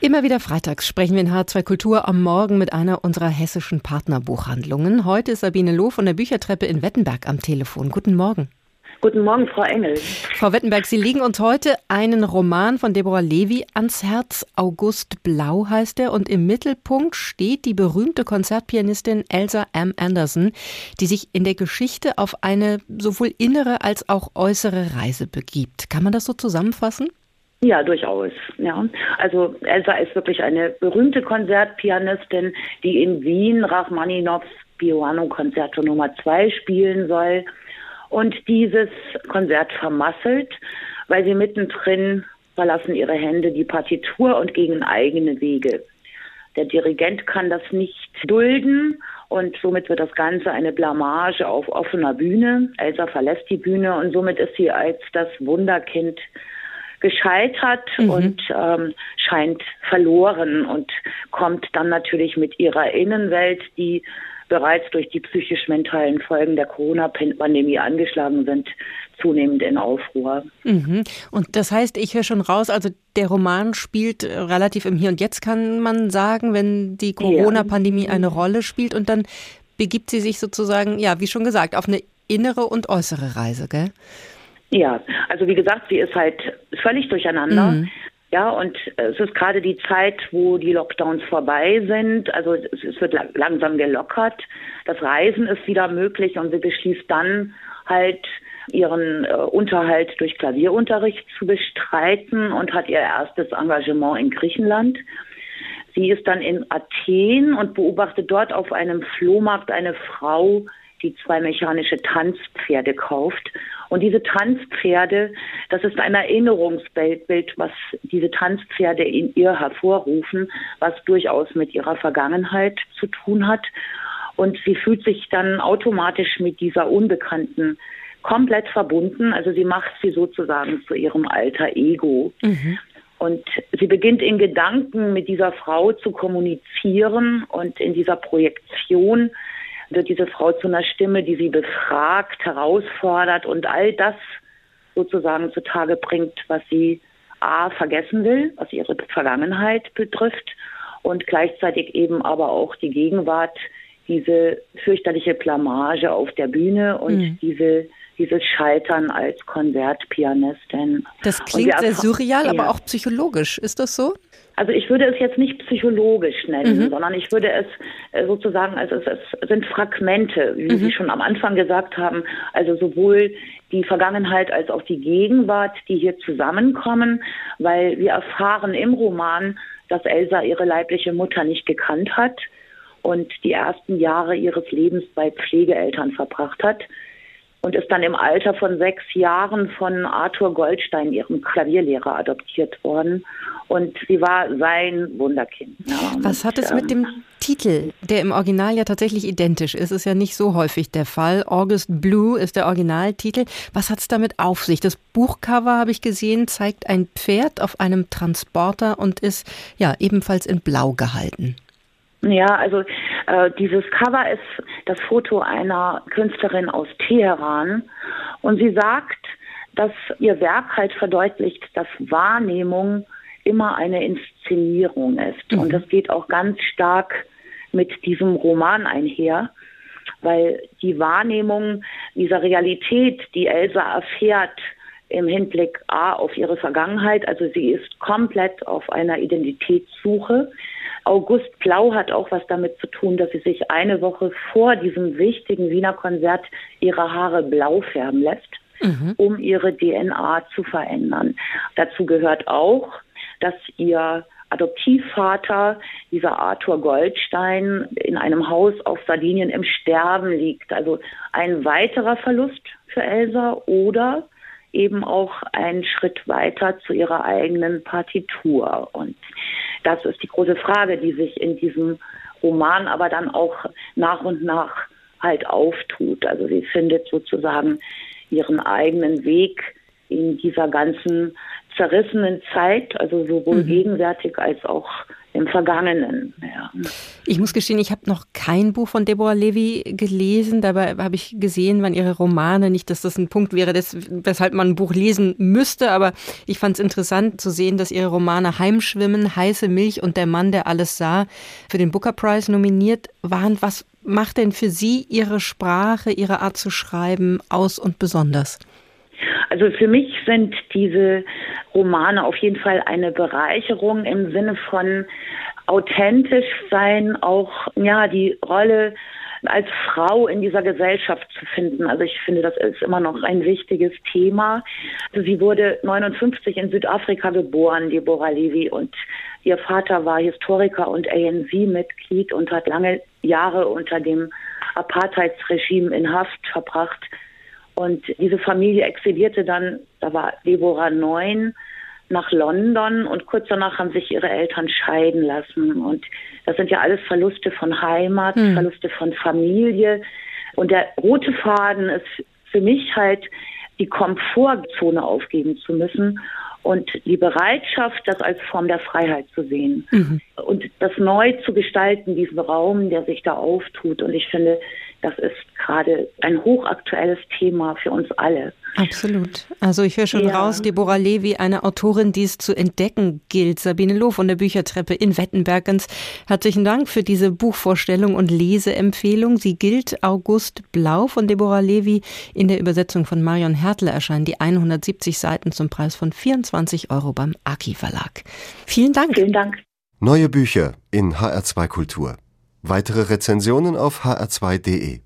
Immer wieder freitags sprechen wir in H2 Kultur am Morgen mit einer unserer hessischen Partnerbuchhandlungen. Heute ist Sabine Loh von der Büchertreppe in Wettenberg am Telefon. Guten Morgen. Guten Morgen, Frau Engel. Frau Wettenberg, Sie legen uns heute einen Roman von Deborah Levy ans Herz. August Blau heißt er und im Mittelpunkt steht die berühmte Konzertpianistin Elsa M. Anderson, die sich in der Geschichte auf eine sowohl innere als auch äußere Reise begibt. Kann man das so zusammenfassen? Ja, durchaus. Ja, also Elsa ist wirklich eine berühmte Konzertpianistin, die in Wien Rachmaninows Piano Konzerto Nummer 2 spielen soll und dieses Konzert vermasselt, weil sie mittendrin verlassen ihre Hände die Partitur und gegen eigene Wege. Der Dirigent kann das nicht dulden und somit wird das Ganze eine Blamage auf offener Bühne. Elsa verlässt die Bühne und somit ist sie als das Wunderkind gescheitert mhm. und ähm, scheint verloren und kommt dann natürlich mit ihrer Innenwelt, die bereits durch die psychisch-mentalen Folgen der Corona-Pandemie angeschlagen sind, zunehmend in Aufruhr. Mhm. Und das heißt, ich höre schon raus, also der Roman spielt äh, relativ im Hier und Jetzt, kann man sagen, wenn die Corona-Pandemie ja. eine Rolle spielt und dann begibt sie sich sozusagen, ja, wie schon gesagt, auf eine innere und äußere Reise, gell? Ja, also wie gesagt, sie ist halt völlig durcheinander. Mhm. Ja, und es ist gerade die Zeit, wo die Lockdowns vorbei sind. Also es wird langsam gelockert. Das Reisen ist wieder möglich und sie beschließt dann halt ihren äh, Unterhalt durch Klavierunterricht zu bestreiten und hat ihr erstes Engagement in Griechenland. Sie ist dann in Athen und beobachtet dort auf einem Flohmarkt eine Frau, die zwei mechanische Tanzpferde kauft. Und diese Tanzpferde, das ist ein Erinnerungsbild, was diese Tanzpferde in ihr hervorrufen, was durchaus mit ihrer Vergangenheit zu tun hat. Und sie fühlt sich dann automatisch mit dieser Unbekannten komplett verbunden. Also sie macht sie sozusagen zu ihrem alter Ego. Mhm. Und sie beginnt in Gedanken mit dieser Frau zu kommunizieren und in dieser Projektion wird diese Frau zu einer Stimme, die sie befragt, herausfordert und all das sozusagen zutage bringt, was sie A vergessen will, was ihre Vergangenheit betrifft und gleichzeitig eben aber auch die Gegenwart, diese fürchterliche Blamage auf der Bühne und mhm. diese dieses Scheitern als Konzertpianistin. Das klingt sehr surreal, ja. aber auch psychologisch. Ist das so? Also ich würde es jetzt nicht psychologisch nennen, mhm. sondern ich würde es äh, sozusagen, also es, es sind Fragmente, wie mhm. Sie schon am Anfang gesagt haben, also sowohl die Vergangenheit als auch die Gegenwart, die hier zusammenkommen, weil wir erfahren im Roman, dass Elsa ihre leibliche Mutter nicht gekannt hat und die ersten Jahre ihres Lebens bei Pflegeeltern verbracht hat und ist dann im Alter von sechs Jahren von Arthur Goldstein, ihrem Klavierlehrer, adoptiert worden. Und sie war sein Wunderkind. Ja. Was hat es mit dem ähm, Titel, der im Original ja tatsächlich identisch ist, ist ja nicht so häufig der Fall. August Blue ist der Originaltitel. Was hat es damit auf sich? Das Buchcover, habe ich gesehen, zeigt ein Pferd auf einem Transporter und ist ja ebenfalls in Blau gehalten. Ja, also äh, dieses Cover ist das Foto einer Künstlerin aus Teheran und sie sagt, dass ihr Werk halt verdeutlicht, dass Wahrnehmung immer eine Inszenierung ist. Mhm. Und das geht auch ganz stark mit diesem Roman einher, weil die Wahrnehmung dieser Realität, die Elsa erfährt, im Hinblick A auf ihre Vergangenheit, also sie ist komplett auf einer Identitätssuche. August Blau hat auch was damit zu tun, dass sie sich eine Woche vor diesem wichtigen Wiener Konzert ihre Haare blau färben lässt, mhm. um ihre DNA zu verändern. Dazu gehört auch, dass ihr Adoptivvater, dieser Arthur Goldstein, in einem Haus auf Sardinien im Sterben liegt. Also ein weiterer Verlust für Elsa oder eben auch einen Schritt weiter zu ihrer eigenen Partitur. Und das ist die große Frage, die sich in diesem Roman aber dann auch nach und nach halt auftut. Also sie findet sozusagen ihren eigenen Weg in dieser ganzen zerrissenen Zeit, also sowohl mhm. gegenwärtig als auch im Vergangenen. Ja. Ich muss gestehen, ich habe noch kein Buch von Deborah Levy gelesen. Dabei habe ich gesehen, wann ihre Romane, nicht, dass das ein Punkt wäre, des, weshalb man ein Buch lesen müsste, aber ich fand es interessant zu sehen, dass ihre Romane Heimschwimmen, Heiße Milch und Der Mann, der alles sah, für den Booker Prize nominiert waren. Was macht denn für Sie Ihre Sprache, Ihre Art zu schreiben aus und besonders? Also für mich sind diese Romane auf jeden Fall eine Bereicherung im Sinne von authentisch sein, auch ja die Rolle als Frau in dieser Gesellschaft zu finden. Also ich finde, das ist immer noch ein wichtiges Thema. Also sie wurde 59 in Südafrika geboren, Deborah Levy, und ihr Vater war Historiker und ANC-Mitglied und hat lange Jahre unter dem Apartheidsregime in Haft verbracht. Und diese Familie exilierte dann, da war Deborah neun, nach London und kurz danach haben sich ihre Eltern scheiden lassen. Und das sind ja alles Verluste von Heimat, hm. Verluste von Familie. Und der rote Faden ist für mich halt, die Komfortzone aufgeben zu müssen und die Bereitschaft, das als Form der Freiheit zu sehen mhm. und das neu zu gestalten, diesen Raum, der sich da auftut. Und ich finde, das ist gerade ein hochaktuelles Thema für uns alle. Absolut. Also ich höre schon ja. raus, Deborah Levy, eine Autorin, die es zu entdecken gilt. Sabine Loh von der Büchertreppe in Wettenberg. Ganz herzlichen Dank für diese Buchvorstellung und Leseempfehlung. Sie gilt August Blau von Deborah Levy. In der Übersetzung von Marion Hertle erscheinen die 170 Seiten zum Preis von 24 Euro beim Aki Verlag. Vielen Dank. Vielen Dank. Neue Bücher in HR2 Kultur. Weitere Rezensionen auf hr2.de